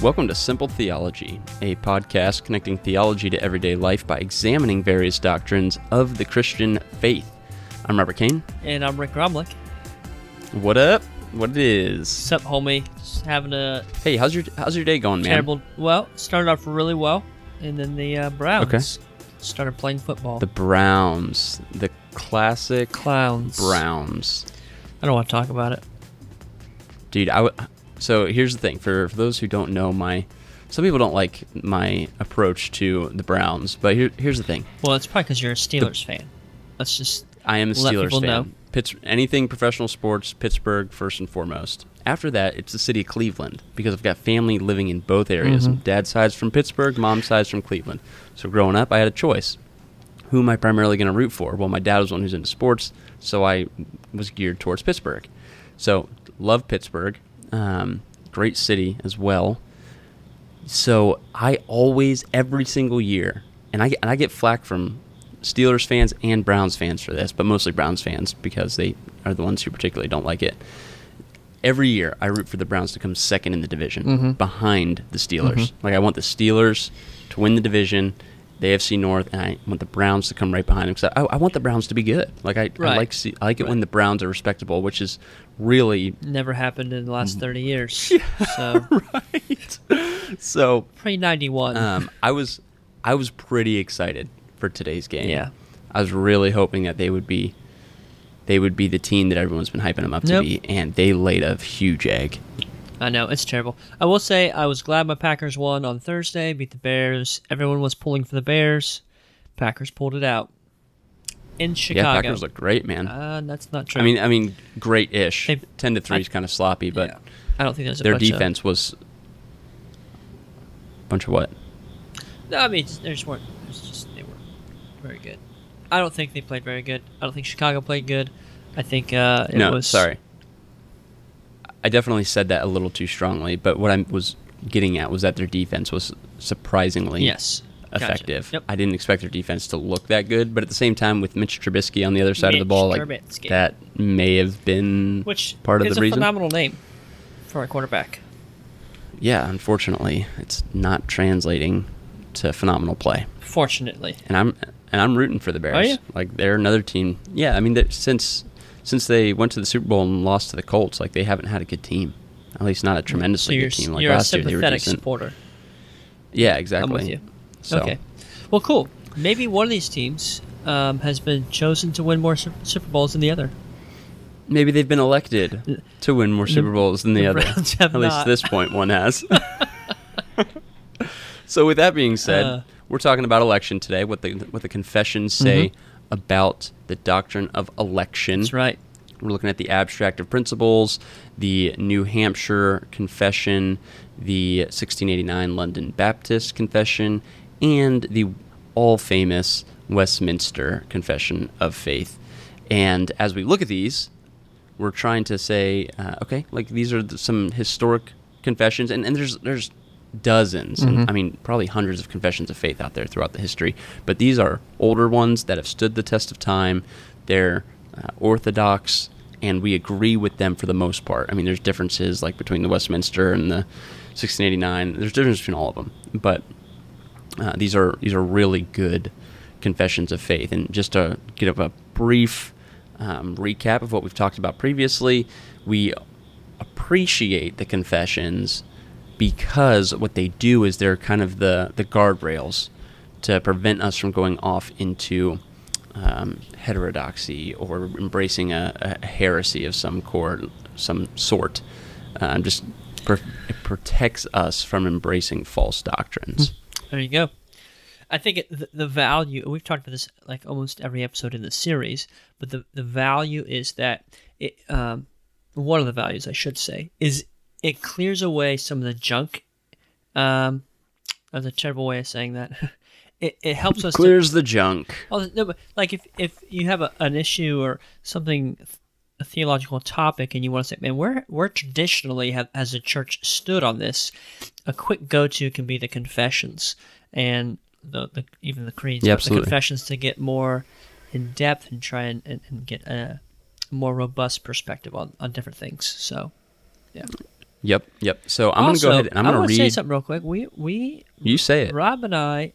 Welcome to Simple Theology, a podcast connecting theology to everyday life by examining various doctrines of the Christian faith. I'm Robert Kane. And I'm Rick Gromlich. What up? What it is? What's up, homie? Just having a Hey, how's your how's your day going, man? terrible. Well, started off really well, and then the uh, Browns Okay. started playing football. The Browns, the classic Clowns. Browns. I don't want to talk about it. Dude, I w- so here's the thing for, for those who don't know my some people don't like my approach to the Browns, but here, here's the thing. Well, it's probably because you're a Steelers fan. Let's just I am a Steelers people fan. know. Pitts, anything professional sports, Pittsburgh first and foremost. After that, it's the city of Cleveland because I've got family living in both areas. Mhm. Dad's side's from Pittsburgh, mom's side's from Cleveland. So growing up, I had a choice. Who am I primarily going to root for? Well, my dad was one who's into sports, so I was geared towards Pittsburgh. So love Pittsburgh, um, great city as well. So I always, every single year, and I, get- and I get flack from Steelers fans and Browns fans for this, but mostly Browns fans because they are the ones who particularly don't like it. Every year, I root for the Browns to come second in the division Mhm. behind the Steelers. Mhm. Like I want the Steelers to win the division, the AFC North, and I want the Browns to come right behind them because I, I want the Browns to be good. Like I, I like see, I like it when the Browns are respectable, which is really never happened in the last Mm-hmm. 30 years. So right. so pre 91. um, I was I was pretty excited for today's game. Yeah. I was really hoping that they would be they would be the team that everyone's been hyping them up to Nope. be, and they laid a huge egg. I know it's terrible. I will say I was glad my Packers won on Thursday, beat the Bears. Everyone was pulling for the Bears. Packers pulled it out in Chicago. Yeah, Packers look great, man. Uh, that's not true. I mean, I mean, great-ish. They- Ten to three is kind of sloppy, but Yeah. I don't think there's a their bunch of- defense was bunch of what? No, I mean, they just weren't. It's just they weren't very good. I don't think they played very good. I don't think Chicago played good. I think uh, it no, was sorry. I definitely said that a little too strongly, but what I was getting at was that their defense was surprisingly Yes, Gotcha. effective. Yep. I didn't expect their defense to look that good, but at the same time, with Mitch Trubisky on the other side of the ball, like Trubisky. that may have been which part of is the a reason. phenomenal name for a quarterback. Yeah, unfortunately, it's not translating to phenomenal play, Fortunately, and I'm and I'm rooting for the Bears. Oh, you? Like they're another team. Yeah, I mean, since since they went to the Super Bowl and lost to the Colts, like they haven't had a good team. At least not a tremendously you're good team. Like you're a last year, they were sympathetic supporter. Yeah, exactly. I'm with you. So, Okay, well, cool. Maybe one of these teams um, has been chosen to win more Super Bowls than the other. Maybe they've been elected to win more Super Bowls than the, the other. At least not. this point, one has. so, with that being said, Uh. we're talking about election today. What the what the confessions say about the doctrine of election. That's right. We're looking at the abstract of principles, the New Hampshire Confession, the 1689 London Baptist Confession, and the all famous Westminster Confession of Faith. And as we look at these, we're trying to say, uh, okay, like these are the, some historic confessions, and, and there's there's dozens, and I mean probably hundreds of confessions of faith out there throughout the history. But these are older ones that have stood the test of time. They're uh, orthodox, and we agree with them for the most part. I mean, there's differences like between the Westminster and the 1689. There's difference between all of them, but uh, these are these are really good confessions of faith. And just to give a brief um, recap of what we've talked about previously, we appreciate the confessions because what they do is they're kind of the the guardrails to prevent us from going off into um, heterodoxy or embracing a, a heresy of some core, some sort. Um, just it protects us from embracing false doctrines. There you go. I think the, the value we've talked about this like almost every episode in the series, but the the value is that it um, one of the values I should say is it clears away some of the junk. Um, that's a terrible way of saying that. it it helps us to Clears the junk. Oh, no, but like if if you have a, an issue or something, a theological topic, and you want to say, man, where where traditionally have as a church stood on this, a quick go to can be the confessions and the, the even the creeds, Yeah, the confessions to get more in depth and try and, and, and get a more robust perspective on on different things. So, yeah, Yep, yep. So I'm also, gonna go ahead and I'm I gonna to say something real quick. We we You say it. Rob and I,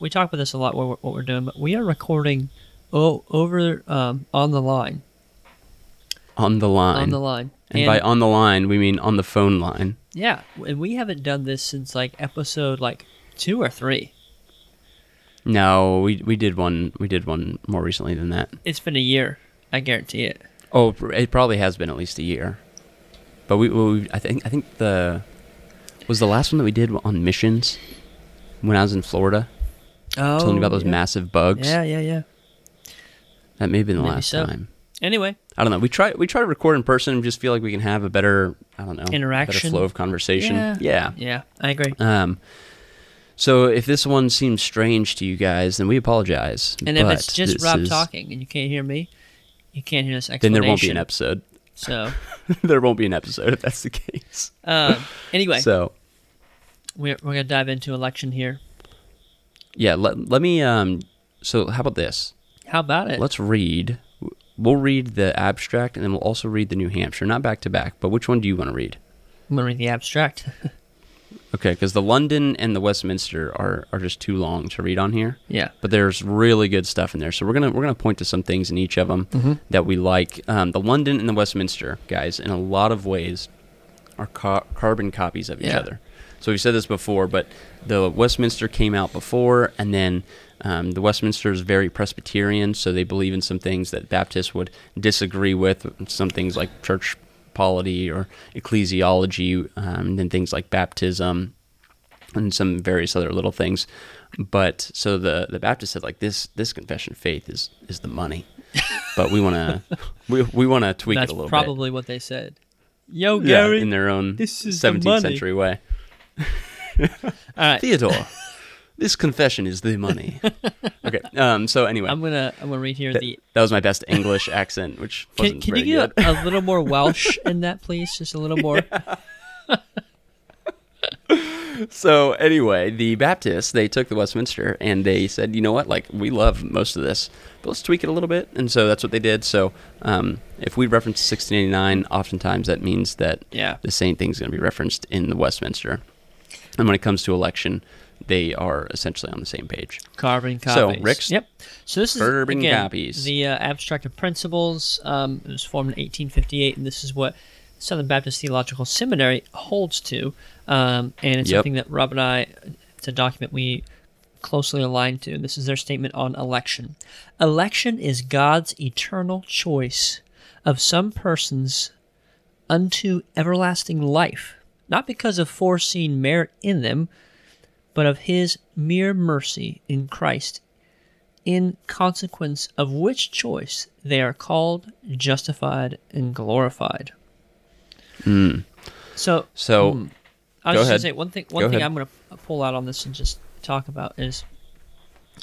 we talk about this a lot. What we're, what we're doing, but we are recording o- over um, on the line. On the line. On the line. And, by on the line, we mean on the phone line. yeah, and we haven't done this since like episode like two or three. No, we we did one. We did one more recently than that. It's been a year. I guarantee it. Oh, it probably has been at least a year. But we, we I think I think the was the last one that we did on missions when I was in Florida, Oh, telling you about those yeah. massive bugs. Yeah, yeah, yeah. That may have been the Maybe last so. time. Anyway, I don't know. We try we try to record in person and just feel like we can have a better I don't know Interaction. better flow of conversation. Yeah. Yeah. yeah, I agree. Um. So if this one seems strange to you guys, then we apologize. And if it's just Rob is- talking and you can't hear me, you can't hear this explanation. then there won't be an episode. So, there won't be an episode if that's the case. um, anyway, So we're we're gonna dive into election here. yeah, let let me. Um. So how about this? How about it? Let's read. We'll read the abstract, and then we'll also read the New Hampshire, not back to back. But which one do you want to read? I'm gonna read the abstract. Okay, because the London and the Westminster are, are just too long to read on here. yeah. But there's really good stuff in there, so we're gonna we're gonna point to some things in each of them Mm-hmm. that we like. Um, the London and the Westminster guys, in a lot of ways, are ca- carbon copies of each Yeah. other. So we've said this before, but the Westminster came out before, and then um, the Westminster is very Presbyterian, so they believe in some things that Baptists would disagree with, some things like church polity or ecclesiology, um, and then things like baptism and some various other little things. But so the the Baptist said like this this confession of faith is is the money, but we want to we, we want to tweak That's it a little probably what they said. Yo, bit. Yeah, Gary. in their own this is the 17th money. century way. All right. Theodore, this confession is the money. okay. Um. So anyway, I'm gonna I'm gonna read here that, the. that was my best English accent, which Can, wasn't can you get a, a little more Welsh in that, please? Just a little more. so anyway, the Baptists they took the Westminster and they said, you know what, like we love most of this, but let's tweak it a little bit, and so that's what they did. So um, if we reference 1689, oftentimes that means that Yeah. the same thing's going to be referenced in the Westminster, and when it comes to election, they are essentially on the same page. Carbon So. Rick's Yep. So this is Carbon again copies. the uh, abstract of principles. Um, it was formed in 1858, and this is what Southern Baptist Theological Seminary holds to, um, and it's Yep. something that Rob and I. It's a document we closely aligned to. This is their statement on election. Election is God's eternal choice of some persons unto everlasting life, not because of foreseen merit in them, but of his mere mercy in Christ, in consequence of which choice they are called, justified, and glorified. So, So hmm, I was just ahead. gonna say one thing. One Go thing ahead. I'm gonna pull out on this and just talk about is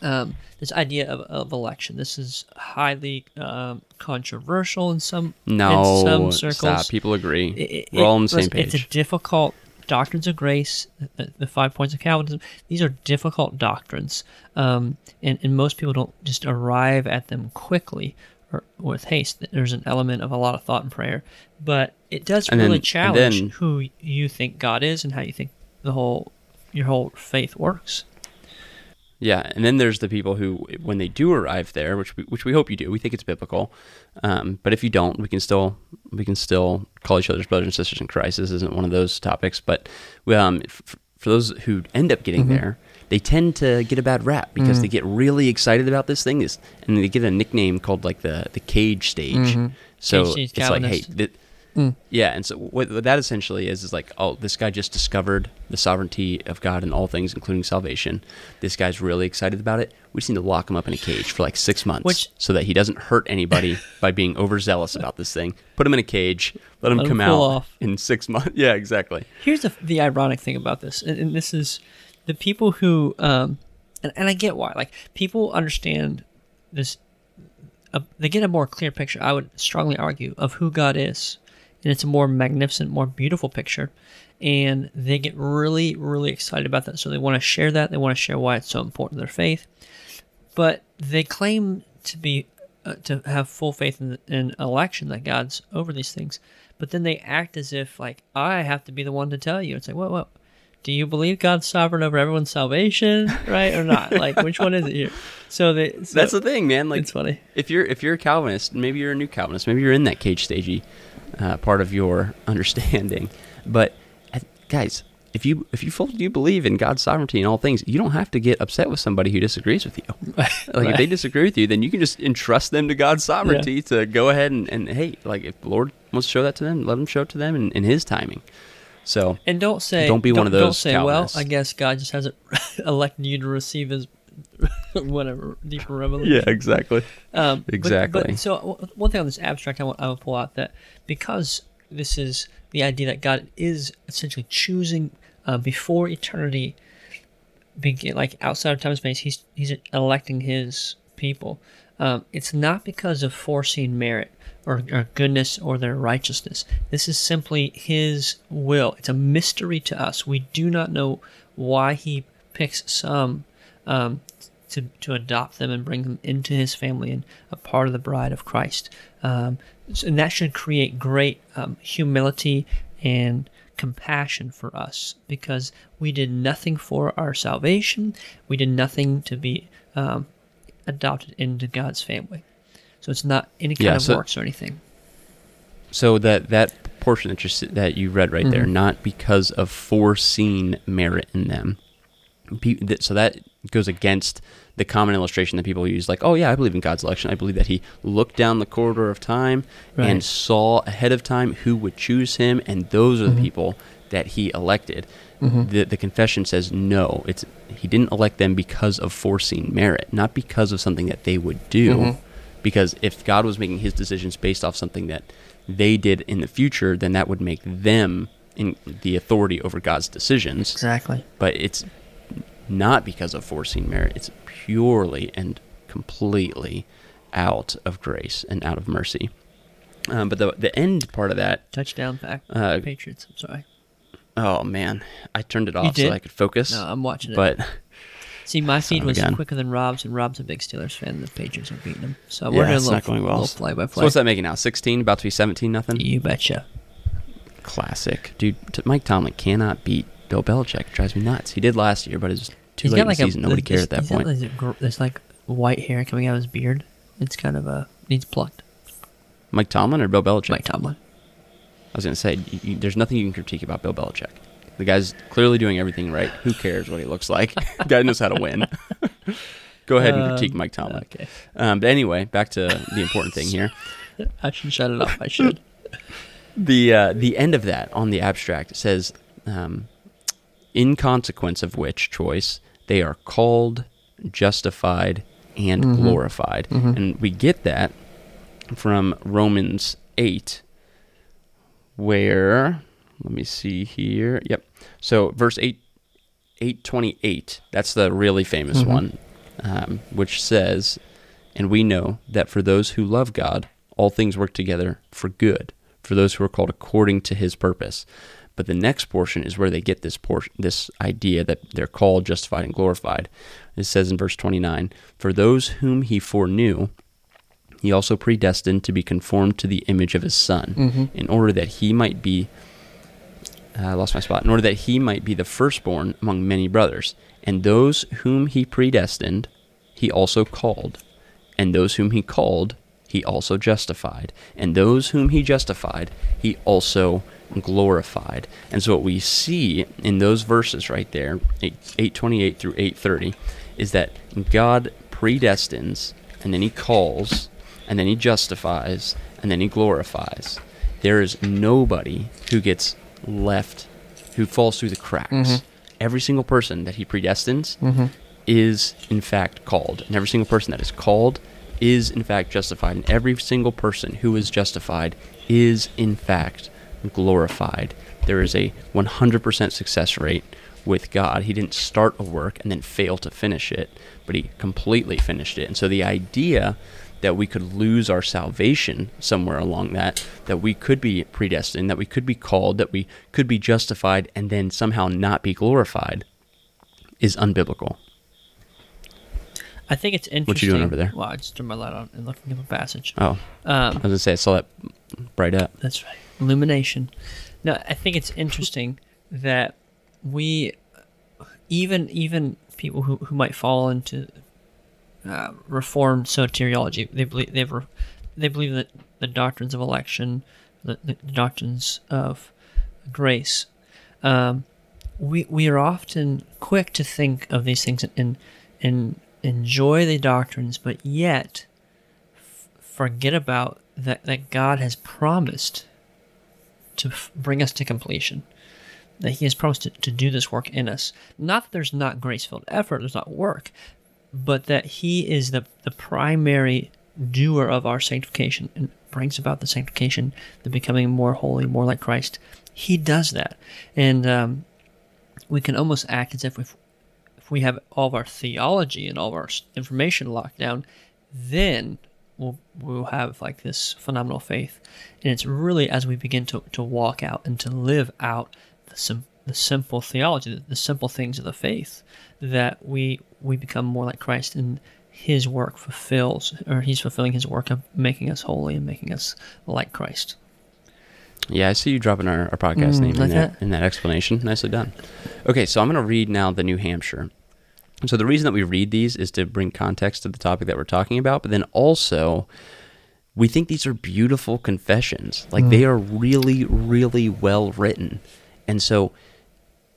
um, this idea of, of election. This is highly um, controversial in some no, in some circles. stop. People agree. It- We're all on the same page. It's a difficult doctrines of grace, the, the five points of Calvinism. These are difficult doctrines, um, and, and most people don't just arrive at them quickly or with haste. There's an element of a lot of thought and prayer, but it does And really then- challenge then- who you think God is and how you think the whole your whole faith works. Yeah, and then there's the people who, when they do arrive there, which we, which we hope you do, we think it's biblical. Um, but if you don't, we can still we can still call each other's brothers and sisters in Christ. This isn't one of those topics. But um, f- for those who end up getting Mm-hmm. there, they tend to get a bad rap because Mm. they get really excited about this thing, is and they get a nickname called like the the cage stage. So Cage stage it's like, hey, Calvinist. Th- yeah, and so what, what that essentially is is like, oh, this guy just discovered the sovereignty of God in all things, including salvation. This guy's really excited about it. We just need to lock him up in a cage for like six months, Which- so that he doesn't hurt anybody by being overzealous about this thing. Put him in a cage, let him Let come cool out off. in six months. Yeah, exactly. Here's the, the ironic thing about this, and, and this is the people who, um, and, and I get why. Like people understand this, uh, they get a more clear picture. I would strongly argue of who God is, and it's a more magnificent, more beautiful picture, and they get really, really excited about that. So they want to share that. They want to share why it's so important to their faith, but they claim to be uh, to have full faith in, in election that God's over these things, but then they act as if like I have to be the one to tell you. It's like, what, what? Do you believe God's sovereign over everyone's salvation, right, or not? Like, which one is it here? So, they, so That's the thing, man. Like it's funny. if you're if you're a Calvinist, maybe you're a new Calvinist, maybe you're in that cage stagey uh, part of your understanding. But uh, guys, if you if you fully do believe in God's sovereignty in all things, you don't have to get upset with somebody who disagrees with you. Like if they disagree with you, then you can just entrust them to God's sovereignty to go ahead and, and hey, like if the Lord wants to show that to them, let him show it to them in, in His timing. So And don't say Don't be one of those. Don't say, well, I guess God just hasn't elected you to receive His whatever deeper revelation. Yeah, exactly. Um, Exactly. But, so w- one thing on this abstract I want I will pull out that because this is the idea that God is essentially choosing uh, before eternity, begin like outside of time and space, he's he's electing his people. Um, it's not because of foreseen merit or, or goodness or their righteousness. This is simply his will. It's a mystery to us. We do not know why he picks some um, to, to adopt them and bring them into his family and a part of the bride of Christ. Um, and that should create great um, humility and compassion for us because we did nothing for our salvation. We did nothing to be um, adopted into God's family. So it's not any kind Yeah, of so- works or anything. So that that portion that you that you read right there, Mhm. not because of foreseen merit in them. So that goes against the common illustration that people use, like, "Oh yeah, I believe in God's election. I believe that He looked down the corridor of time Right. and saw ahead of time who would choose Him, and those are the Mhm. people that He elected." Mhm. The the confession says no. It's He didn't elect them because of foreseen merit, not because of something that they would do Mhm. because if God was making his decisions based off something that they did in the future, then that would make them in the authority over God's decisions. Exactly. But it's not because of forcing merit. It's purely and completely out of grace and out of mercy. Um, but the the end part of that, Touchdown fact. Uh, Patriots. I'm sorry. oh man, I turned it off so I could focus. No, I'm watching it. but See, my feed was gun. quicker than Rob's, and Rob's a big Steelers fan. The Patriots are beating them. So yeah, we're doing it's a not going well. little play by So what's that making now? Sixteen, about to be seventeen, nothing. You betcha. Classic, dude. Mike Tomlin cannot beat Bill Belichick. Drives me nuts. He did last year, but it's too late in the season. Nobody cared at that he's got point. like gr- There's like white hair coming out of his beard. It's kind of a needs plucked. Mike Tomlin or Bill Belichick? Mike Tomlin. I was gonna say, you, you, there's nothing you can critique about Bill Belichick. The guy's clearly doing everything right. Who cares what he looks like? Guy knows how to win. Go ahead and critique Um, Mike Tomlin. Okay. Um, but anyway, back to the important thing here. I should shut it off. I should. the uh, the end of that on the abstract says, um, in consequence of which choice they are called, justified, and Mhm. glorified, Mhm. and we get that from Romans eight, where let me see here. Yep. So verse eight, eight twenty eight. That's the really famous Mhm. one, um, which says, "And we know that for those who love God, all things work together for good, for those who are called according to His purpose." But the next portion is where they get this portion, this idea that they're called, justified, and glorified. It says in verse 29, For those whom he foreknew, he also predestined to be conformed to the image of his Son, Mhm. in order that he might be, uh, I lost my spot, in order that he might be the firstborn among many brothers. And those whom he predestined, he also called. And those whom he called, he also justified. And those whom he justified, he also glorified. And so what we see in those verses right there, 8, 828 through 830, is that God predestines, and then he calls, and then he justifies, and then he glorifies. There is nobody who gets left, who falls through the cracks. Mhm. Every single person that he predestines Mhm. is in fact called, and every single person that is called is in fact justified, and every single person who is justified is in fact glorified. There is a 100% success rate with God. He didn't start a work and then fail to finish it, but he completely finished it. And so the idea that we could lose our salvation somewhere along that, that we could be predestined, that we could be called, that we could be justified, and then somehow not be glorified, is unbiblical. I think it's interesting. What you doing over there? Well, I just turned my light on and looking up a passage. Oh, I Um, was gonna say I saw that bright up. that's right. illumination. No, I think it's interesting that we, even even people who, who might fall into uh, reformed soteriology, they believe they they believe that the doctrines of election, the, the doctrines of grace. Um, we we are often quick to think of these things in and enjoy the doctrines, but yet f- forget about that that God has promised to f- bring us to completion. That He has promised to, to do this work in us. Not that there's not grace filled effort, there's not work, but that He is the, the primary doer of our sanctification and brings about the sanctification, the becoming more holy, more like Christ. He does that. And um, we can almost act as if we if we have all of our theology and all of our information locked down, then we'll, we'll have like this phenomenal faith. And it's really as we begin to, to walk out and to live out the, sim- the simple theology, the, the simple things of the faith, that we we become more like Christ and his work fulfills, or he's fulfilling his work of making us holy and making us like Christ. Yeah, I see you dropping our, our podcast Mm, name like in, that, that? in that explanation. Nicely done. Okay, so I'm going to read now the New Hampshire. And so the reason that we read these is to bring context to the topic that we're talking about, but then also we think these are beautiful confessions. Like they are really, really well written. And so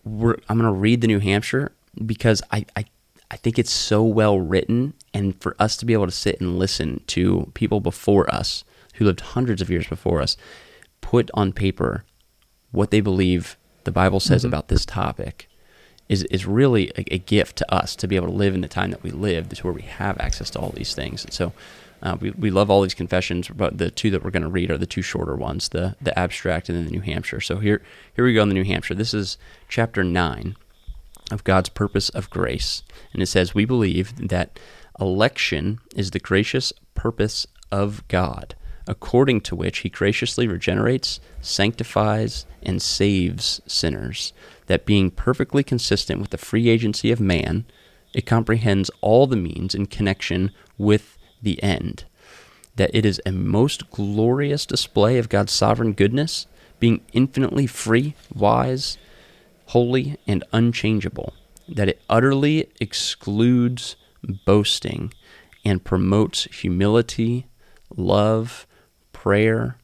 we're, I'm going to read the New Hampshire because I, I, I think it's so well written. And for us to be able to sit and listen to people before us who lived hundreds of years before us put on paper what they believe the Bible says about this topic is, is really a, a gift to us to be able to live in the time that we live, to where we have access to all these things. And so uh, we, we love all these confessions, but the two that we're going to read are the two shorter ones, the, the abstract and then the New Hampshire. So here, here we go in the New Hampshire. This is chapter 9 of God's purpose of grace. And it says, We believe that election is the gracious purpose of God, according to which he graciously regenerates, sanctifies, and saves sinners, that being perfectly consistent with the free agency of man, it comprehends all the means in connection with the end. That it is a most glorious display of God's sovereign goodness, being infinitely free, wise, holy, and unchangeable, that it utterly excludes boasting and promotes humility, love, prayer,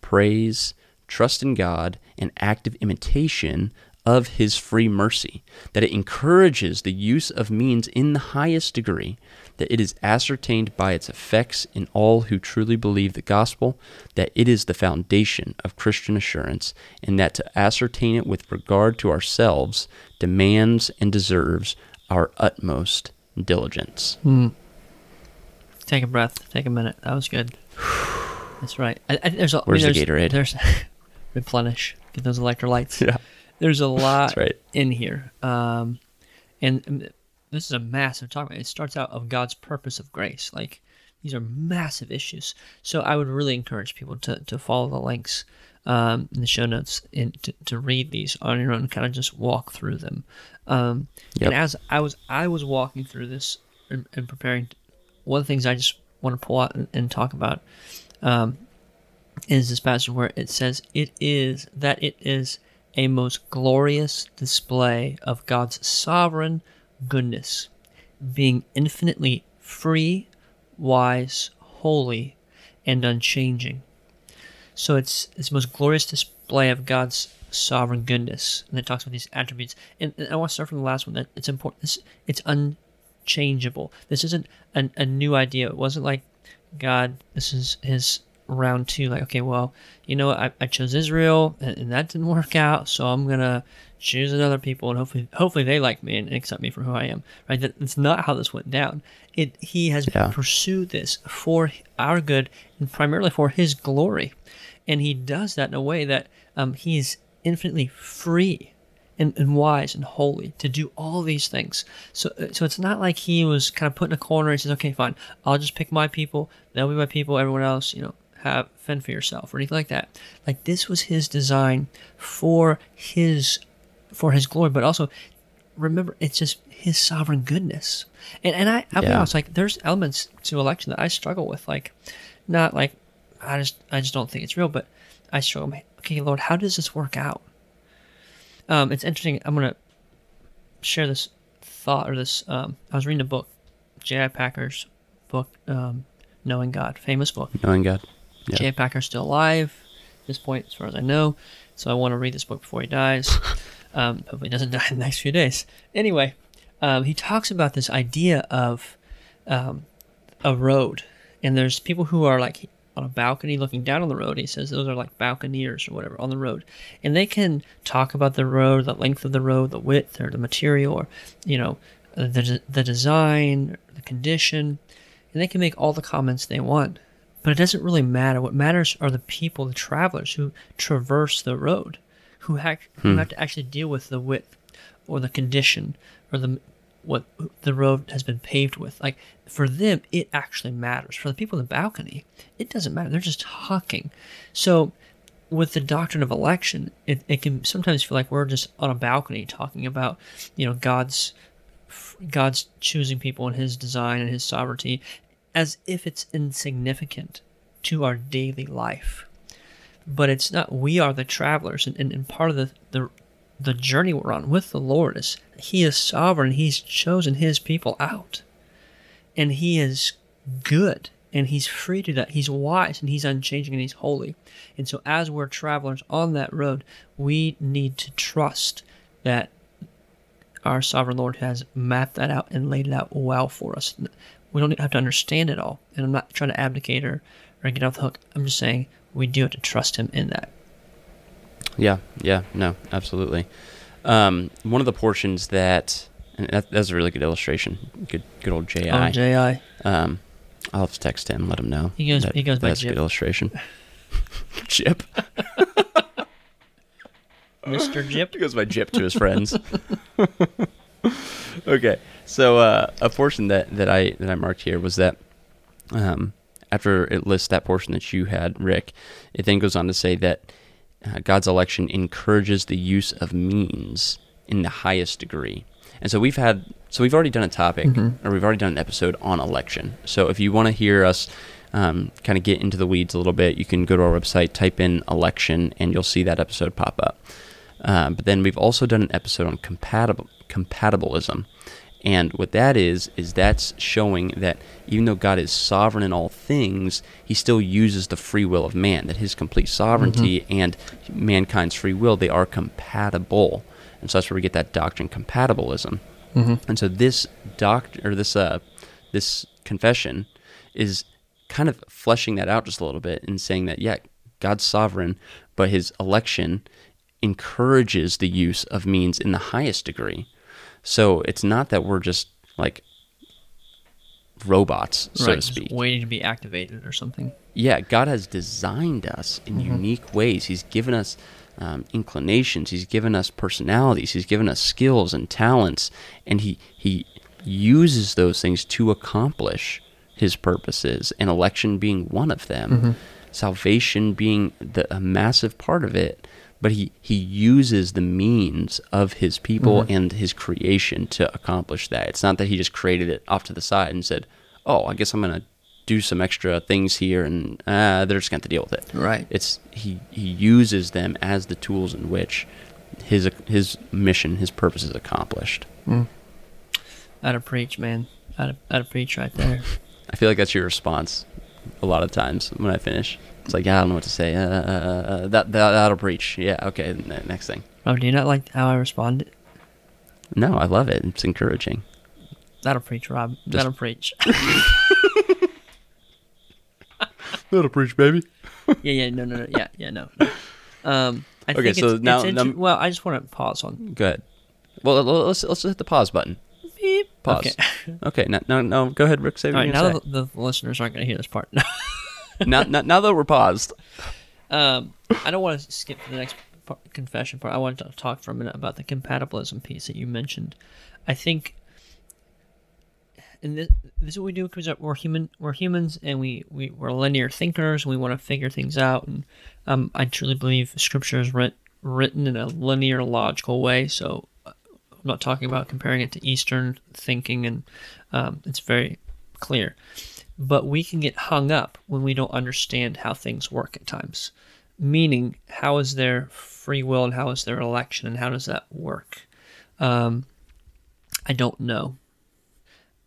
praise, trust in God, and active imitation of His free mercy, that it encourages the use of means in the highest degree, that it is ascertained by its effects in all who truly believe the gospel, that it is the foundation of Christian assurance, and that to ascertain it with regard to ourselves demands and deserves our utmost diligence. Mm. Take a breath. Take a minute. That was good. That's right. I, I, there's a, I Where's mean, the there's, Gatorade? There's replenish. Get those electrolytes. Yeah. There's a lot right. in here. Um, and um, this is a massive topic. It starts out of God's purpose of grace. Like these are massive issues. So I would really encourage people to, to follow the links um, in the show notes and to, to read these on your own. Kind of just walk through them. Um, Yep. And as I was I was walking through this and, and preparing, one of the things I just want to pull out and, and talk about um, is this passage where it says it is that it is a most glorious display of God's sovereign goodness, being infinitely free, wise, holy, and unchanging. So it's it's most glorious display of God's sovereign goodness, and it talks about these attributes. And, and I want to start from the last one. That it's important. This, it's unchangeable. This isn't an, a new idea. It wasn't like God. This is His round two. Like, okay, well, you know, what? I, I chose Israel, and, and that didn't work out, so I'm gonna choose another people, and hopefully, hopefully they like me and accept me for who I am. Right? That, that's not how this went down. It He has Yeah. pursued this for our good and primarily for His glory, and He does that in a way that um, He is infinitely free and, and wise and holy to do all these things. So, uh, so it's not like he was kind of put in a corner and says, "Okay, fine, I'll just pick my people. They'll be my people. Everyone else, you know, have fend for yourself or anything like that." Like this was his design for his for his glory, but also remember, it's just his sovereign goodness. And and I, I'll be honest, like there's elements to election that I struggle with, like not like I just I just don't think it's real, but I struggle. Okay, Lord, how does this work out? Um, it's interesting. I'm gonna share this thought or this. Um, I was reading a book, J.I. Packer's book, um, Knowing God, famous book. Knowing God. Yeah. J.I. Packer's still alive at this point, as far as I know. So I want to read this book before he dies. um, hopefully, he doesn't die in the next few days. Anyway, um, he talks about this idea of um, a road, and there's people who are like on a balcony looking down on the road. He says those are like balconeers or whatever on the road, and they can talk about the road, the length of the road, the width, or the material, or you know, the the design, the condition, and they can make all the comments they want. But it doesn't really matter. What matters are the people, the travelers who traverse the road, who have, who hmm. have to actually deal with the width, or the condition, or the what the road has been paved with. Like for them, it actually matters. For the people in the balcony, it doesn't matter. They're just talking. So with the doctrine of election, it, it can sometimes feel like we're just on a balcony talking about, you know, God's God's choosing people in His design and His sovereignty, as if it's insignificant to our daily life. But it's not. We are the travelers, and, and, and part of the, the the journey we're on with the Lord is He is sovereign. He's chosen His people out. And He is good. And He's free to that. He's wise and He's unchanging and He's holy. And so, as we're travelers on that road, we need to trust that our sovereign Lord has mapped that out and laid it out well for us. We don't have to understand it all. And I'm not trying to abdicate or, or get off the hook. I'm just saying we do have to trust Him in that. Yeah, yeah, no, absolutely. Um, one of the portions that, and that, that's a really good illustration. Good, good old Ji. Oh, Ji. Um, I'll have to text him, let him know. He goes. that- he goes by That's a good illustration. Jip. Mr. Jip. He goes by Jip to his friends. okay, so uh, a portion that, that I that I marked here was that um, after it lists that portion that you had, Rick, it then goes on to say that uh, God's election encourages the use of means in the highest degree. And so we've had, so we've already done a topic, or we've already done an episode on election. So if you want to hear us um, kind of get into the weeds a little bit, you can go to our website, type in election, and you'll see that episode pop up. Um, but then we've also done an episode on compatible compatibilism. And what that is, is that's showing that even though God is sovereign in all things, he still uses the free will of man, that his complete sovereignty and mankind's free will, they are compatible. And so that's where we get that doctrine compatibilism. And so this doct or this uh this confession is kind of fleshing that out just a little bit and saying that yeah, God's sovereign, but his election encourages the use of means in the highest degree. So it's not that we're just like robots, so right, to just speak. waiting to be activated or something. Yeah, God has designed us in unique ways. He's given us um, inclinations. He's given us personalities. He's given us skills and talents, and he he uses those things to accomplish his purposes. And election being one of them, salvation being the, a massive part of it. But he he uses the means of his people and his creation to accomplish that. It's not that he just created it off to the side and said, "Oh, I guess I'm gonna." do some extra things here and uh, they're just going to have to deal with it. Right. It's he he uses them as the tools in which his his mission, his purpose is accomplished. Out of preach, man. Out of, out of preach right there. I feel like that's your response a lot of times when I finish. It's like, yeah, I don't know what to say. Uh, uh, uh, that, that that'll preach. Yeah, okay. n- Next thing. Oh, do you not like how I responded? No, I love it. It's encouraging. That'll preach, Rob. That'll preach. That'll preach, baby. yeah, yeah, no, no, no, yeah, yeah, no. no. Um, I Okay, think so it's, now- it's now- inter- well, I just want to pause on. Go ahead. Well, let's let's hit the pause button. Beep. Pause. Okay. Okay. Now, now, now go ahead, Rick. Say All what right, now gonna the, the listeners aren't going to hear this part. Now, now, that we're paused. um, I don't want to skip to the next part, confession part. I wanted to talk for a minute about the compatibilism piece that you mentioned. I think, and this, this is what we do because we're human. We're humans, and we, we we're linear thinkers. And we want to figure things out, and um, I truly believe Scripture is writ, written in a linear, logical way. So uh, I'm not talking about comparing it to Eastern thinking, and um, it's very clear. But we can get hung up when we don't understand how things work at times. meaning, how is there free will and how is there election and how does that work? Um, I don't know,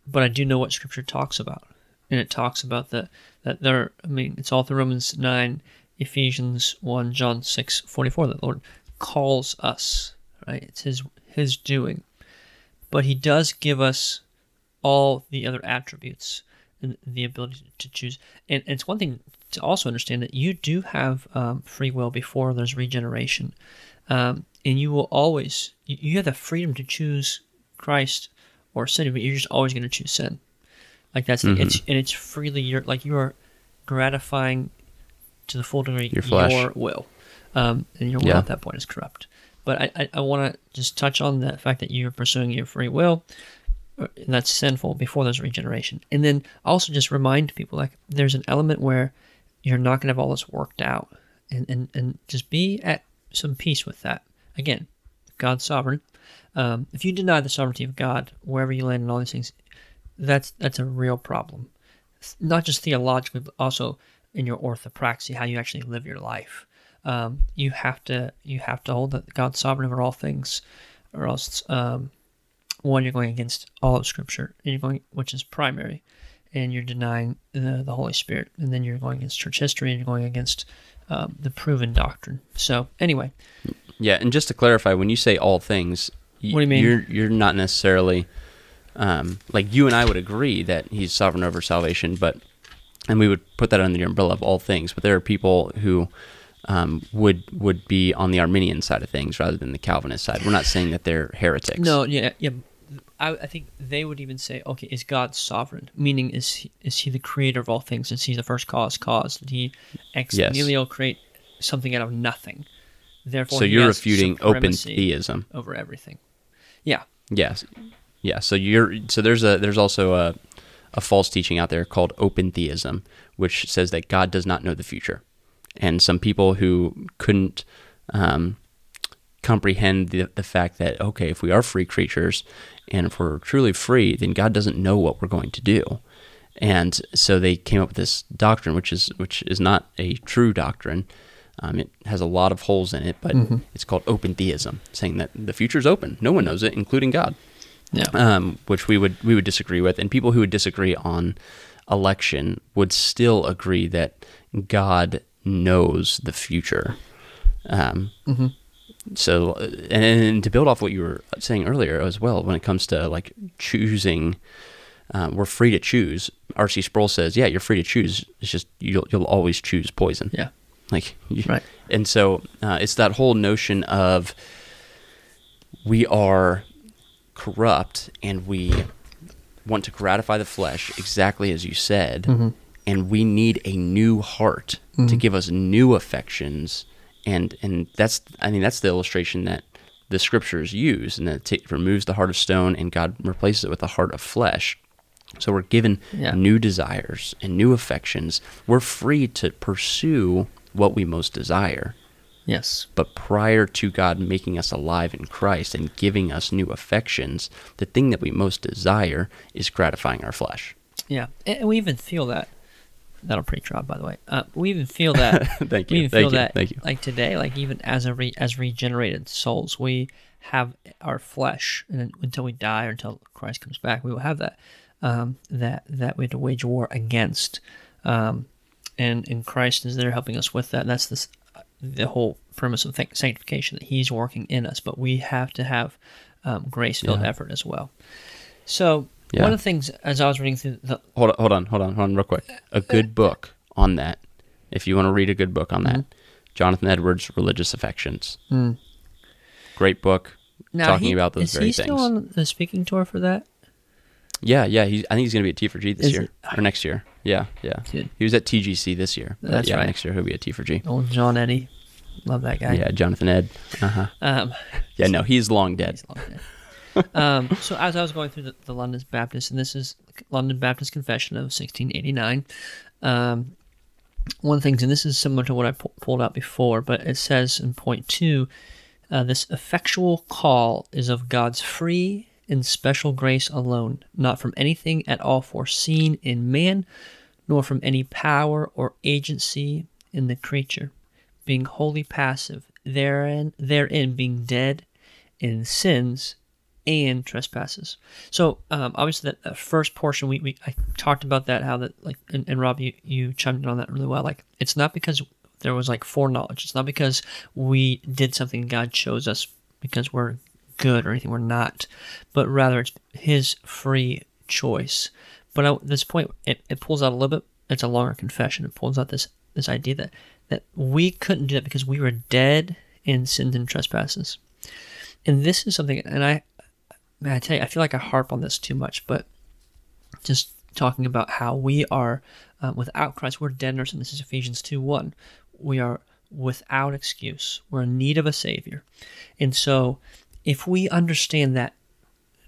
but I do know what Scripture talks about, and it talks about that that there. I mean, it's all through Romans nine, Ephesians one, John six forty four. That Lord calls us, right? It's His His doing, but He does give us all the other attributes the ability to choose. And, and it's one thing to also understand that you do have um, free will before there's regeneration, um, and you will always you have the freedom to choose Christ or sin, but you're just always going to choose sin. Like that's Mhm. it's and it's freely you're like you are gratifying to the full degree Your flesh. your will, um, and your will Yeah. at that point is corrupt. But I I, I want to just touch on the fact that you're pursuing your free will. Uh, That's sinful before there's regeneration, and then also just remind people like there's an element where you're not going to have all this worked out, and and and just be at some peace with that. Again, God's sovereign. Um, if you deny the sovereignty of God wherever you land and all these things, that's that's a real problem. Not just theologically, but also in your orthopraxy, how you actually live your life. Um, you have to you have to hold that God's sovereign over all things, or else um, one you're going against all of Scripture, and you're going which is primary, and you're denying the, the Holy Spirit, and then you're going against church history, and you're going against um, the proven doctrine. So anyway, Yeah, and just to clarify, when you say all things, y- What do you mean? You're you're not necessarily um, like you and I would agree that he's sovereign over salvation, but and we would put that under the umbrella of all things. But there are people who um, would would be on the Arminian side of things rather than the Calvinist side. We're not saying that they're heretics. No, yeah, yeah. I, I think they would even say, okay, is God sovereign? Meaning, is he, is he the creator of all things? Is he the first cause? Cause did he ex Yes. nihilo create something out of nothing? Therefore, So you're refuting open theism. over everything. Yeah, Yes. Yeah. So you're so there's a there's also a a false teaching out there called open theism, which says that God does not know the future, and some people who couldn't um, comprehend the the fact that okay, if we are free creatures, and if we're truly free, then God doesn't know what we're going to do, and so they came up with this doctrine, which is which is not a true doctrine. Um, it has a lot of holes in it, but it's called open theism, saying that the future is open. No one knows it, including God yeah, um, which we would we would disagree with, and people who would disagree on election would still agree that God knows the future. Um, So, and, and to build off what you were saying earlier as well, when it comes to like choosing, uh, we're free to choose. R.C. Sproul says, "Yeah, you're free to choose. It's just you'll you'll always choose poison." yeah, Like, Right. And so uh, it's that whole notion of we are corrupt and we want to gratify the flesh, exactly as you said, Mm-hmm. and we need a new heart to give us new affections, and and that's I mean that's the illustration that the scriptures use, and that it removes the heart of stone and God replaces it with a heart of flesh. So we're given Yeah. new desires and new affections. We're free to pursue what we most desire. yes, But prior to God making us alive in Christ and giving us new affections, the thing that we most desire is gratifying our flesh. yeah. And, and we even feel that. That'll preach Rob, by the way. Uh, we even feel that. Thank we you. even Thank feel you. that. Thank you. Like today, like even as a re, as regenerated souls, we have our flesh, and then until we die or until Christ comes back, we will have that. Um, that that we have to wage war against, um, and and Christ is there helping us with that. And that's this the whole premise of sanctification that He's working in us, but we have to have um, grace filled Yeah. effort as well. So Yeah. one of the things as I was reading through the Hold on, hold on, hold on, hold on, real quick. A good book on that, if you want to read a good book on that, Jonathan Edwards' Religious Affections. Mm. Great book, now talking he, about those is very he things. still on the speaking tour for that? Yeah, yeah. He's, I think he's going to be at T for G this Is year it? or next year. Yeah, yeah. Dude. He was at TGC this year. That's yeah, right. next year he'll be at T for G. Old John Eddie, love that guy. Yeah, Jonathan Ed. Uh huh. Um, Yeah, no, he's long dead. he's long dead. Um, so as I was going through the, the London Baptist, and this is London Baptist Confession of 1689. Um, one of the things, and this is similar to what I pu- pulled out before, but it says in point two, uh, this effectual call is of God's free and special grace alone, not from anything at all foreseen in man, nor from any power or agency in the creature, being wholly passive, therein, therein being dead in sins and trespasses. So um, obviously that, first portion we, we I talked about that how that like and, and Rob you, you chimed in on that really well. Like it's not because there was like foreknowledge. It's not because we did something God chose us because we're good or anything. We're not, but rather it's His free choice. But at this point, it, it pulls out a little bit. It's a longer confession. It pulls out this this idea that that we couldn't do that because we were dead in sins and trespasses. And this is something, and I, man, I tell you, I feel like I harp on this too much, but just talking about how we are um, without Christ, we're our sin. This is Ephesians 2 1. We are without excuse. We're in need of a Savior. And so, if we understand that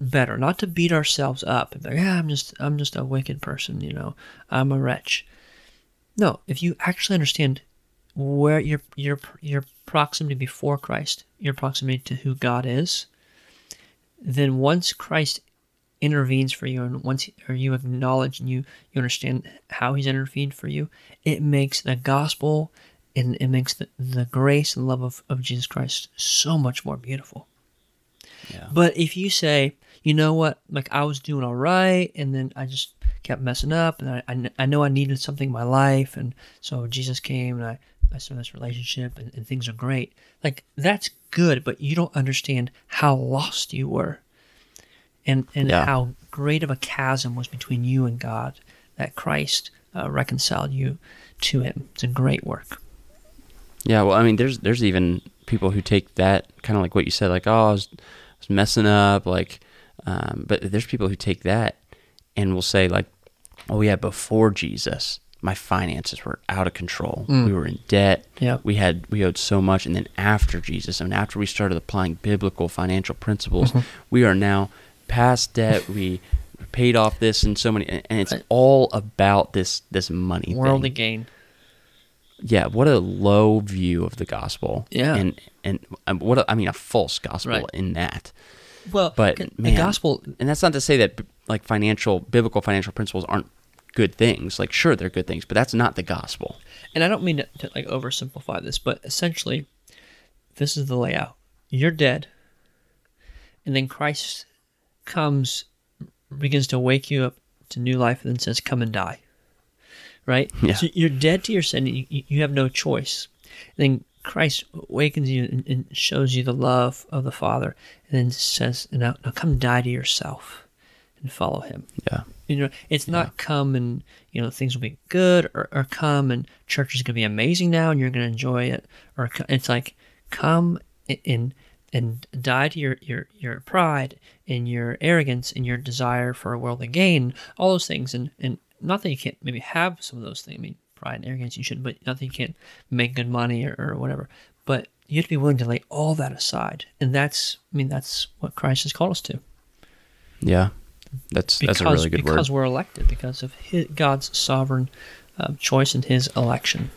better, not to beat ourselves up and be like, yeah, I'm just, I'm just a wicked person, you know, I'm a wretch. No, if you actually understand where your your your proximity before Christ, your proximity to who God is, then once Christ intervenes for you and once or you acknowledge and you you understand how he's intervened for you, it makes the gospel and it makes the, the grace and love of, of Jesus Christ so much more beautiful. Yeah. But if you say, you know what, like I was doing all right, and then I just kept messing up, and I, I, I know I needed something in my life, and so Jesus came, and I, I started this relationship, and, and things are great. Like that's good, but you don't understand how lost you were, and and yeah. how great of a chasm was between you and God that Christ uh, reconciled you to Him. It's a great work. Yeah, well, I mean, there's there's even people who take that kind of like what you said, like, oh, I was, I was messing up, like, um, but there's people who take that and will say like, oh yeah, before Jesus, my finances were out of control. Mm. We were in debt. Yeah. We had we owed so much, and then after Jesus, and after we started applying biblical financial principles, mm-hmm. we are now past debt. we paid off this and so many, and it's all about this this money worldly thing. gain. Yeah, what a low view of the gospel. Yeah, and and um, what a, I mean, a false gospel right. in that. Well, but the gospel, and that's not to say that like financial biblical financial principles aren't good things. Like sure, they're good things, but that's not the gospel. And I don't mean to, to like oversimplify this, but essentially, this is the layout. You're dead, and then Christ comes, begins to wake you up to new life, and then says, "Come and die." Right. Yeah. So you're dead to your sin. You, you have no choice. And then Christ awakens you and, and, shows you the love of the Father, and then says, "Now, now come die to yourself, and follow Him." Yeah. You know, it's not yeah. come and you know things will be good, or, or come and church is going to be amazing now, and you're going to enjoy it, or it's like come and and die to your your your pride and your arrogance and your desire for a worldly gain, all those things, and and not that you can't maybe have some of those things. I mean, pride and arrogance you shouldn't, but not that you can't make good money or, or whatever. But you have to be willing to lay all that aside, and that's I mean that's what Christ has called us to. Yeah, that's because, that's a really good because word. Because we're elected, because of his, God's sovereign um, choice and His election.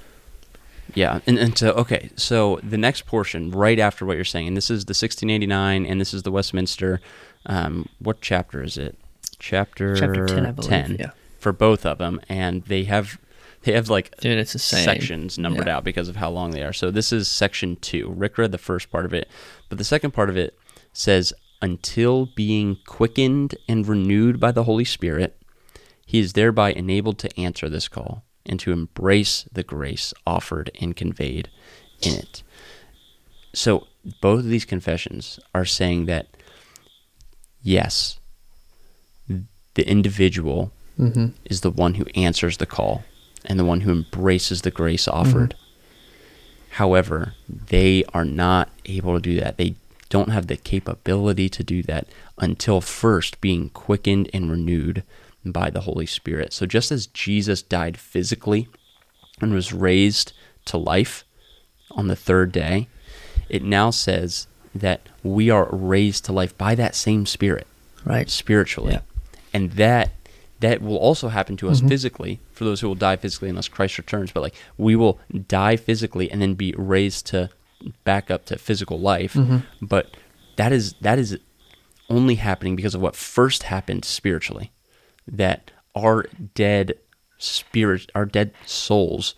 Yeah, and, and so okay, so the next portion right after what you're saying, and this is the 1689, and this is the Westminster. Um, what chapter is it? Chapter chapter 10, I believe. 10 yeah. for both of them, and they have they have like Dude, it's the same. sections numbered yeah. out because of how long they are. So this is section two. Rick read the first part of it, but the second part of it says, until being quickened and renewed by the Holy Spirit, he is thereby enabled to answer this call and to embrace the grace offered and conveyed in it. So both of these confessions are saying that yes, the individual mm-hmm. is the one who answers the call and the one who embraces the grace offered. Mm-hmm. However, they are not able to do that. They don't have the capability to do that until first being quickened and renewed by the Holy Spirit. So just as Jesus died physically and was raised to life on the third day, it now says that we are raised to life by that same spirit, right? Spiritually. Yeah. And that that will also happen to us mm-hmm. physically for those who will die physically unless Christ returns. But like we will die physically and then be raised to back up to physical life. Mm-hmm. But that is that is only happening because of what first happened spiritually. That our dead spirit, our dead souls,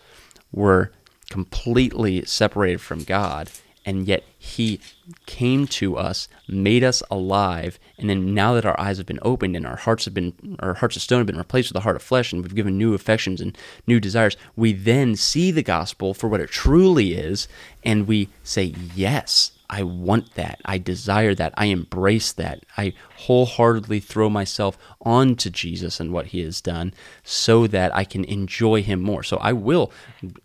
were completely separated from God, and yet He came to us, made us alive, and then now that our eyes have been opened and our hearts have been, our hearts of stone have been replaced with a heart of flesh, and we've given new affections and new desires, we then see the gospel for what it truly is, and we say, Yes, I want that. I desire that. I embrace that. I wholeheartedly throw myself onto Jesus and what he has done so that I can enjoy him more. So I will,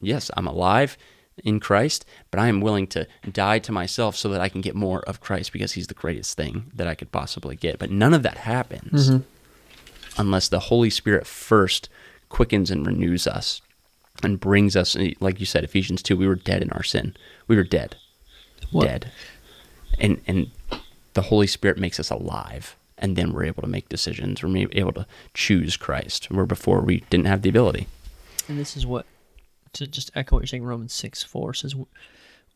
yes, I'm alive in Christ, but I am willing to die to myself so that I can get more of Christ because he's the greatest thing that I could possibly get. But none of that happens mm-hmm. unless the Holy Spirit first quickens and renews us and brings us, like you said, Ephesians 2, we were dead in our sin. We were dead What- dead. And and the Holy Spirit makes us alive. And then we're able to make decisions. We're able to choose Christ. Where before we didn't have the ability. And this is what, to just echo what you're saying, Romans 6 4 says,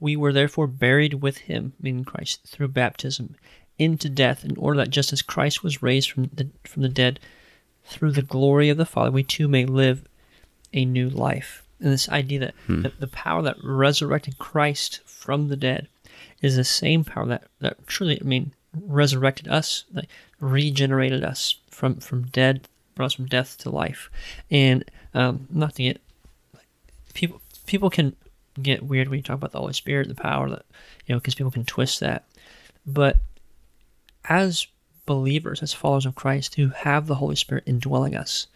We were therefore buried with him, meaning Christ, through baptism into death, in order that just as Christ was raised from the, from the dead through the glory of the Father, we too may live a new life. And this idea that the, the power that resurrected Christ from the dead is the same power that, that truly, I mean, resurrected us, like regenerated us from, from dead, brought us from death to life. And um, not to get people people can get weird when you talk about the Holy Spirit, the power that you know, because people can twist that. But as believers, as followers of Christ who have the Holy Spirit indwelling us,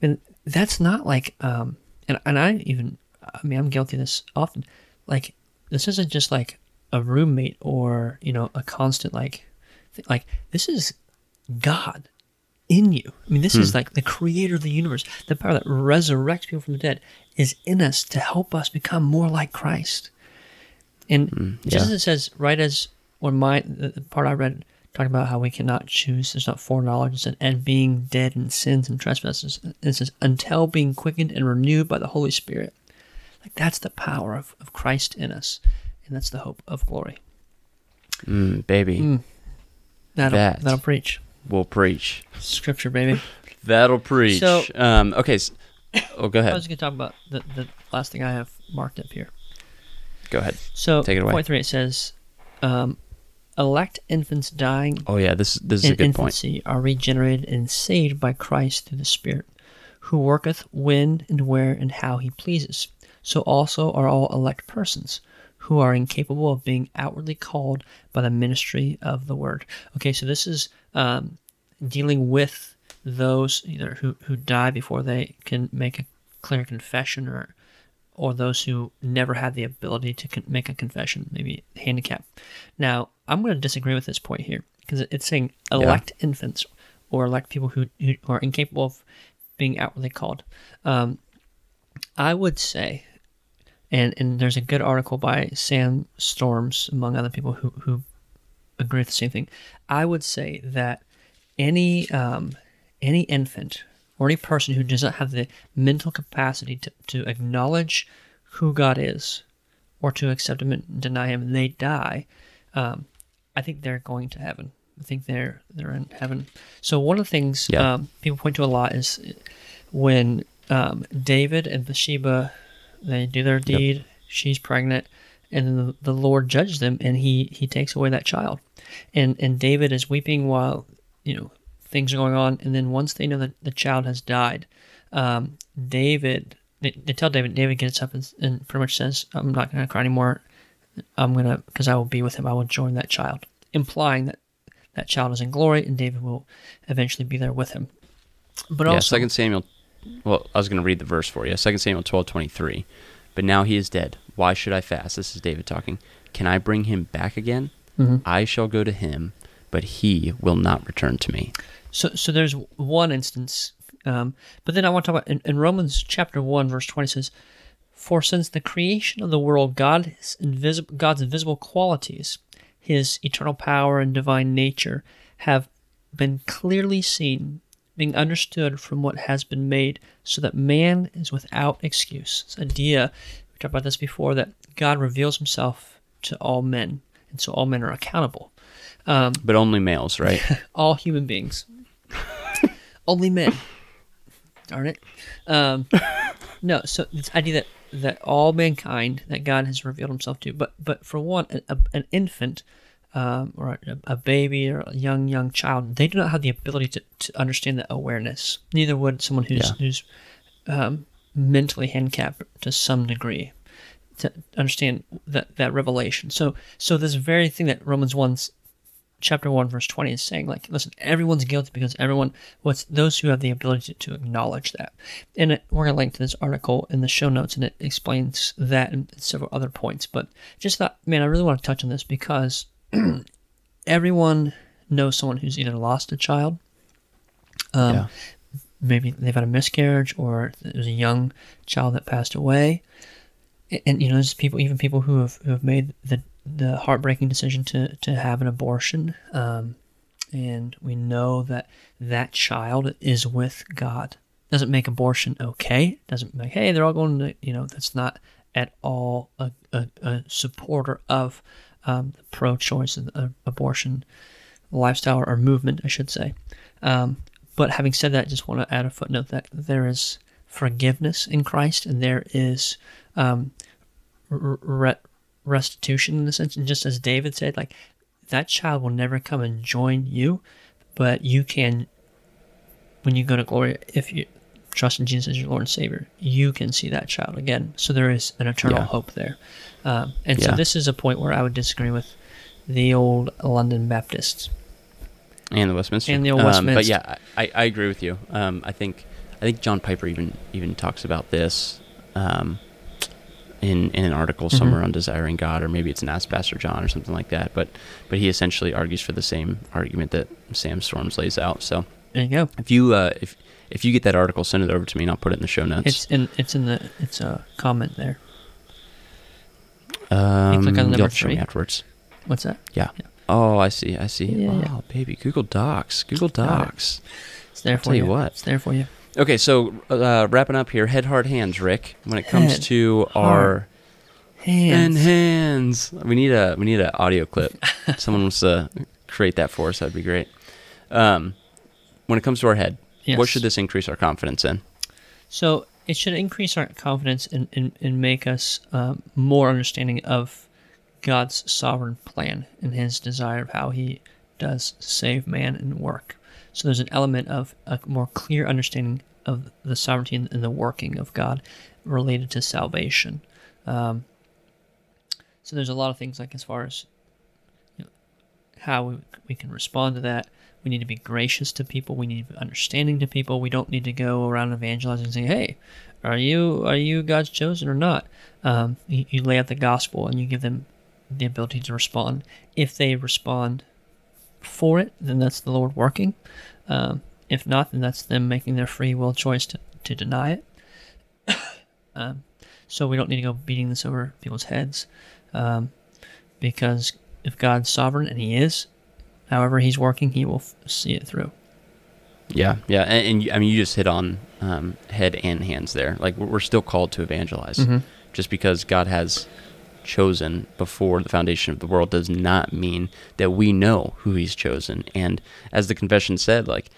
and that's not like um and and I even I mean I'm guilty of this often. Like this isn't just like a roommate or you know a constant like like this is God in you. I mean, this is hmm. like the creator of the universe. The power that resurrects people from the dead is in us to help us become more like Christ. And just yeah. as it says, right as when my the part I read talking about how we cannot choose, there's not foreknowledge, said, and being dead in sins and trespasses. It says, until being quickened and renewed by the Holy Spirit. Like that's the power of, of Christ in us. And that's the hope of glory. Mm, baby, hmm. That'll That. that'll preach. We'll preach. Scripture, baby. That'll preach. So- um, okay. s- oh, go ahead. I was going to talk about the, the last thing I have marked up here. Go ahead. So, Take it away. point three, it says, um, elect infants dying Oh yeah, this this is a good point. are regenerated and saved by Christ through the Spirit, who worketh when and where and how he pleases. So also are all elect persons, who are incapable of being outwardly called by the ministry of the word. Okay, so this is um, dealing with those either who, who die before they can make a clear confession or or those who never had the ability to con- make a confession, maybe handicap. Now, I'm going to disagree with this point here because it's saying elect infants or elect people who, who are incapable of being outwardly called. Um, I would say, and, and there's a good article by Sam Storms, among other people who, who agree with the same thing. I would say that any um, any infant or any person who does not have the mental capacity to, to acknowledge who God is or to accept him and deny him and they die, um, I think they're going to heaven. I think they're they're in heaven. So one of the things Yeah. um, people point to a lot is when um, David and Bathsheba they do their deed. She's pregnant, and then the, the Lord judges them, and he he takes away that child, and and David is weeping while you know things are going on, and then once they know that the child has died, um, David they, they tell David David gets up and, and pretty much says, "I'm not going to cry anymore. I'm gonna because I will be with him. I will join that child," implying that that child is in glory, and David will eventually be there with him. But yeah, also, Second Samuel. Well, I was going to read the verse for you. Second Samuel twelve twenty three. But now he is dead. Why should I fast? This is David talking. Can I bring him back again? Mhm. I shall go to him, but he will not return to me. So, so there's one instance, um, but then I want to talk about in, in Romans chapter one, verse twenty says, "For since the creation of the world, God's invisible, God's invisible qualities, His eternal power and divine nature, have been clearly seen, being understood from what has been made, so that man is without excuse." This idea we talked about this before that God reveals Himself to all men, and so all men are accountable. But only males, right? all human beings. Only men. Darn it. Um, no, so this idea that that all mankind that God has revealed Himself to, but but for one, a, an infant um, or a, a, baby or a young young child, they do not have the ability to, to understand that awareness. Neither would someone who's Yeah. who's um, mentally handicapped to some degree to understand that that revelation. So so this very thing that Romans one chapter 1 verse 20 is saying like listen everyone's guilty because everyone what's those who have the ability to, to acknowledge that and it, we're going to link to this article in the show notes and it explains that and several other points but just thought man i really want to touch on this because everyone knows someone who's either lost a child um, Yeah. maybe they've had a miscarriage or there's a young child that passed away. And, and, you know there's people even people who have who have made the the heartbreaking decision to to have an abortion um, and we know that that child is with god. Doesn't make abortion okay. Doesn't make hey they're all going to you know that's not at all a, a, a supporter of um, the pro-choice uh, abortion lifestyle or movement i should say um, but having said that, I just want to add a footnote that there is forgiveness in Christ and there is um, re- restitution in the sense. And just as David said, like that child will never come and join you, but you can, when you go to glory, if you trust in Jesus as your Lord and Savior, you can see that child again. So there is an eternal Yeah. hope there. Um, and so this is a point where I would disagree with the old London Baptists. and the Westminster. And the old Um, but yeah, I, I agree with you. Um, I think I think John Piper even even talks about this um, in in an article Mm-hmm. somewhere on desiring God, or maybe it's an Ask Pastor John or something like that. But but he essentially argues for the same argument that Sam Storms lays out. So There you go. if you uh, if if you get that article, send it over to me, and I'll put it in the show notes. It's in it's in the it's a comment there. um, click on you'll number have show me three. afterwards. What's that? Yeah. Oh, I see. I see. Yeah, oh, yeah. baby, Google Docs. Google Docs. It's there I'll for tell you you. what. It's there for you. Okay, so uh, wrapping up here, head, heart, hands, Rick. When it comes Head, to heart, our Hands. and hands, we need a we need an audio clip. Someone wants to create that for us. That'd be great. Um, when it comes to our head, what should this increase our confidence in? So it should increase our confidence and, and, and make us um, more understanding of God's sovereign plan and His desire of how He does save man and work. So there's an element of a more clear understanding of the sovereignty and and the working of God related to salvation. Um, so there's a lot of things like as far as you know, how we, we can respond to that. We need to be gracious to people. We need to be understanding to people. We don't need to go around evangelizing and saying, "Hey, are you are you God's chosen or not?" Um, you, you lay out the gospel and you give them the ability to respond. If they respond for it, then that's the Lord working. Um, if not, then that's them making their free will choice to, to deny it. um, so we don't need to go beating this over people's heads, um, because if God's sovereign and He is, however He's working, He will f- see it through. Yeah, yeah, and, and I mean, you just hit on um, head and hands there. Like we're still called to evangelize. Mhm. Just because God has chosen before the foundation of the world does not mean that we know who He's chosen. And as the confession said, like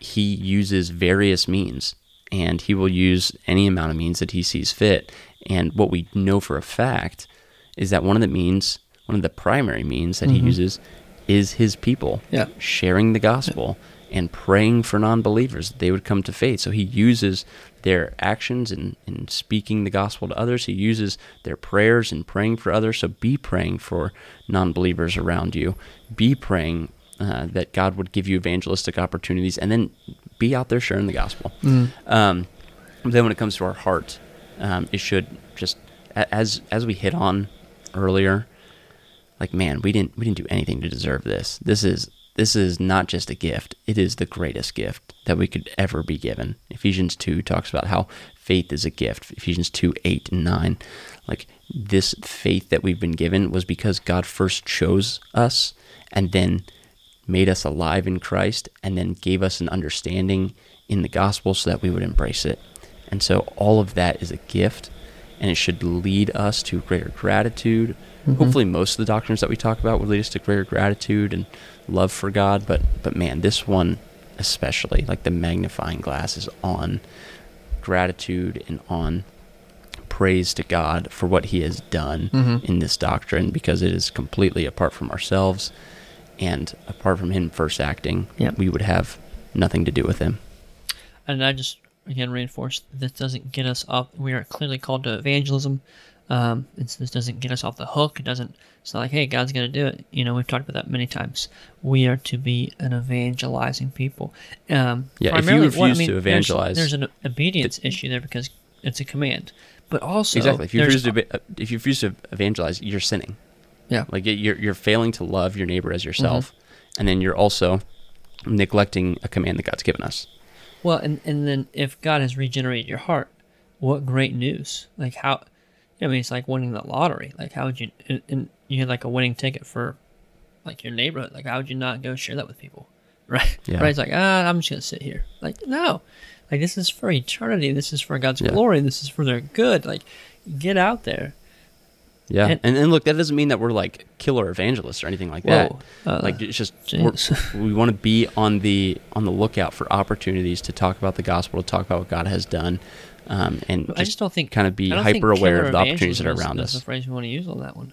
He uses various means, and He will use any amount of means that He sees fit. And what we know for a fact is that one of the means, one of the primary means that He uses, is His people Yeah. sharing the gospel and praying for non-believers that they would come to faith. So he uses their actions in, in speaking the gospel to others. He uses their prayers and praying for others. So be praying for non-believers around you. Be praying uh, that god would give you evangelistic opportunities and then be out there sharing the gospel. Um, then when it comes to our heart um, it should just as as we hit on earlier like man we didn't we didn't do anything to deserve this. This is this is not just a gift. It is the greatest gift that we could ever be given. Ephesians 2 talks about how faith is a gift. Ephesians 2 8 and 9 like this faith that we've been given was because god first chose us and then made us alive in christ and then gave us an understanding in the gospel so that we would embrace it. And so all of that is a gift and it should lead us to greater gratitude. Hopefully, most of the doctrines that we talk about would lead us to greater gratitude and love for God. But, but man, this one especially, like the magnifying glass, is on gratitude and on praise to God for what He has done Mhm. in this doctrine because it is completely apart from ourselves and apart from Him first acting, Yep. we would have nothing to do with Him. and I just again reinforce this doesn't get us off. We are clearly called to evangelism. Um, it's, this doesn't get us off the hook. It doesn't. It's not like, hey, God's going to do it. You know, we've talked about that many times. We are to be an evangelizing people. Um, Yeah, if you primarily, well, I refuse mean, to evangelize- there's, an obedience issue there because it's a command. But also, exactly. If you refuse to, be- if you refuse to evangelize, you're sinning. yeah, Like you're you're failing to love your neighbor as yourself, Mm-hmm. and then you're also neglecting a command that God's given us. Well, and and then if God has regenerated your heart, what great news! Like how, I mean, it's like winning the lottery. Like how would you? And, and you had like a winning ticket for, like your neighborhood. Like how would you not go share that with people? Right. Yeah. Right. It's like ah, I'm just gonna sit here. Like no, like this is for eternity. This is for God's Yeah. glory. This is for their good. Like get out there. Yeah, And- and, and look, that doesn't mean that we're like killer evangelists or anything like that. Uh, like it's just we want to be on the on the lookout for opportunities to talk about the gospel, to talk about what God has done, um, and I just don't think kind of be I don't think hyper aware of the opportunities that are around us. the phrase we want to use on that one.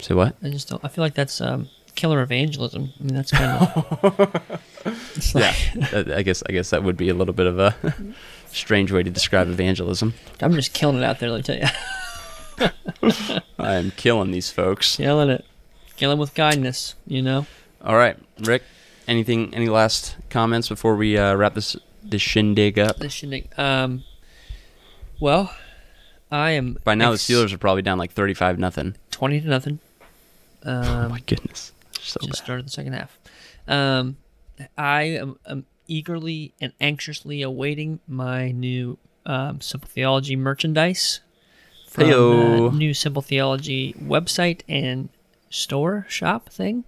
Say what? I just don't. I feel like that's um, killer evangelism. I mean, that's kind of. like, Uh, I guess I guess that would be a little bit of a strange way to describe evangelism. I'm just killing it out there. Let me tell you, I am killing these folks. killing it, killing with kindness. You know. All right, Rick. Anything? Any last comments before we uh, wrap this this shindig up? The shindig. Um. Well, I am. By now, ex- the Steelers are probably down like thirty-five nothing. twenty to nothing. Um, oh my goodness, so just bad. started the second half. Um, I am, am eagerly and anxiously awaiting my new um, Simple Theology merchandise from the new Simple Theology website and store shop thing.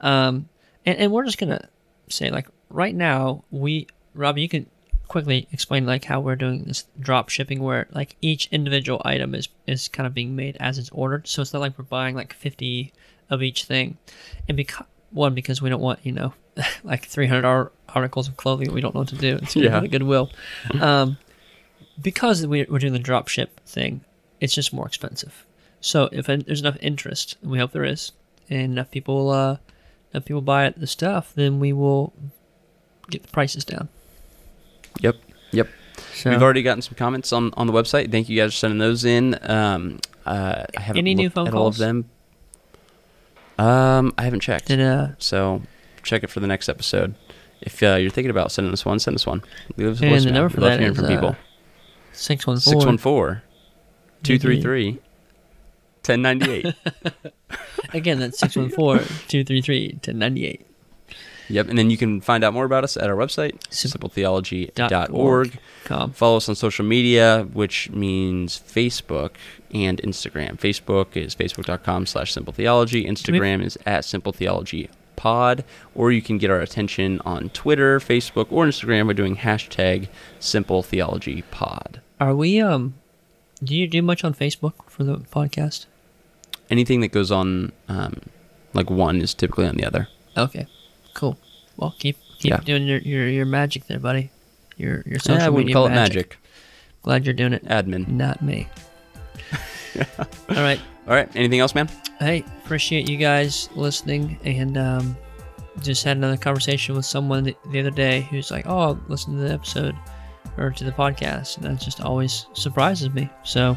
Um, and, and we're just gonna say like right now we Robbie, you can quickly explain like how we're doing this drop shipping where like each individual item is is kind of being made as it's ordered. So it's not like we're buying like 50 of each thing. And because one because we don't want you know like 300 ar- articles of clothing that we don't know what to do. It's Yeah. goodwill um because we- we're doing the drop ship thing it's just more expensive. So if there's enough interest and we hope there is and enough people uh enough people buy the stuff then we will get the prices down Yep, yep. so We've already gotten some comments on, on the website. Thank you guys for sending those in. Um, uh, I haven't Any new phone at all of them. Um, I haven't checked. did uh So check it for the next episode. If uh, you're thinking about sending us one, send us one. Leave us a And the voicemail. number We for love that hearing is, from people. uh, 614 614 233 1098. Again, that's 614 233 1098. Yep, and then you can find out more about us at our website, Sim- simpletheology.org. Com. Follow us on social media, which means Facebook and Instagram. Facebook is facebook.com slash simpletheology. Instagram is at simpletheologypod. Or you can get our attention on Twitter, Facebook, or Instagram by doing hashtag simple theology pod. Are we, um, do you do much on Facebook for the podcast? Anything that goes on um, like one is typically on the other. Okay, cool. Well, keep keep Yeah. doing your, your, your magic there, buddy. Your your social Yeah, I wouldn't media call magic. it magic. Glad you're doing it. Admin. Not me. All right. All right, anything else, man? Hey, appreciate you guys listening and um, just had another conversation with someone the, the other day who's like, "Oh, listen to the episode or to the podcast," and that just always surprises me. So,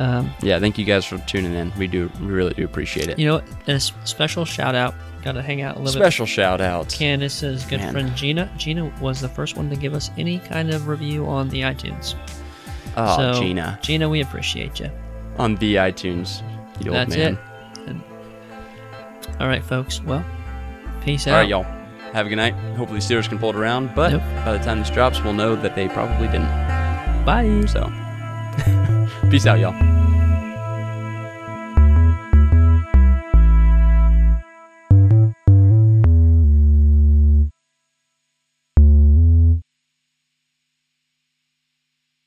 um, Yeah, thank you guys for tuning in. We do, we really do appreciate it. you know, and a special shout out. Got to hang out a little Special shout out. bit. Candace's good Man. friend Gina. Gina was the first one to give us any kind of review on the iTunes. Oh, so, Gina. Gina, we appreciate you. On the iTunes. You old That's man. it. And, all right, folks. Well, peace out. right, y'all. Have a good night. Hopefully, Steelers can pull it around. But Nope. by the time this drops, we'll know that they probably didn't. Bye. So, peace out, y'all.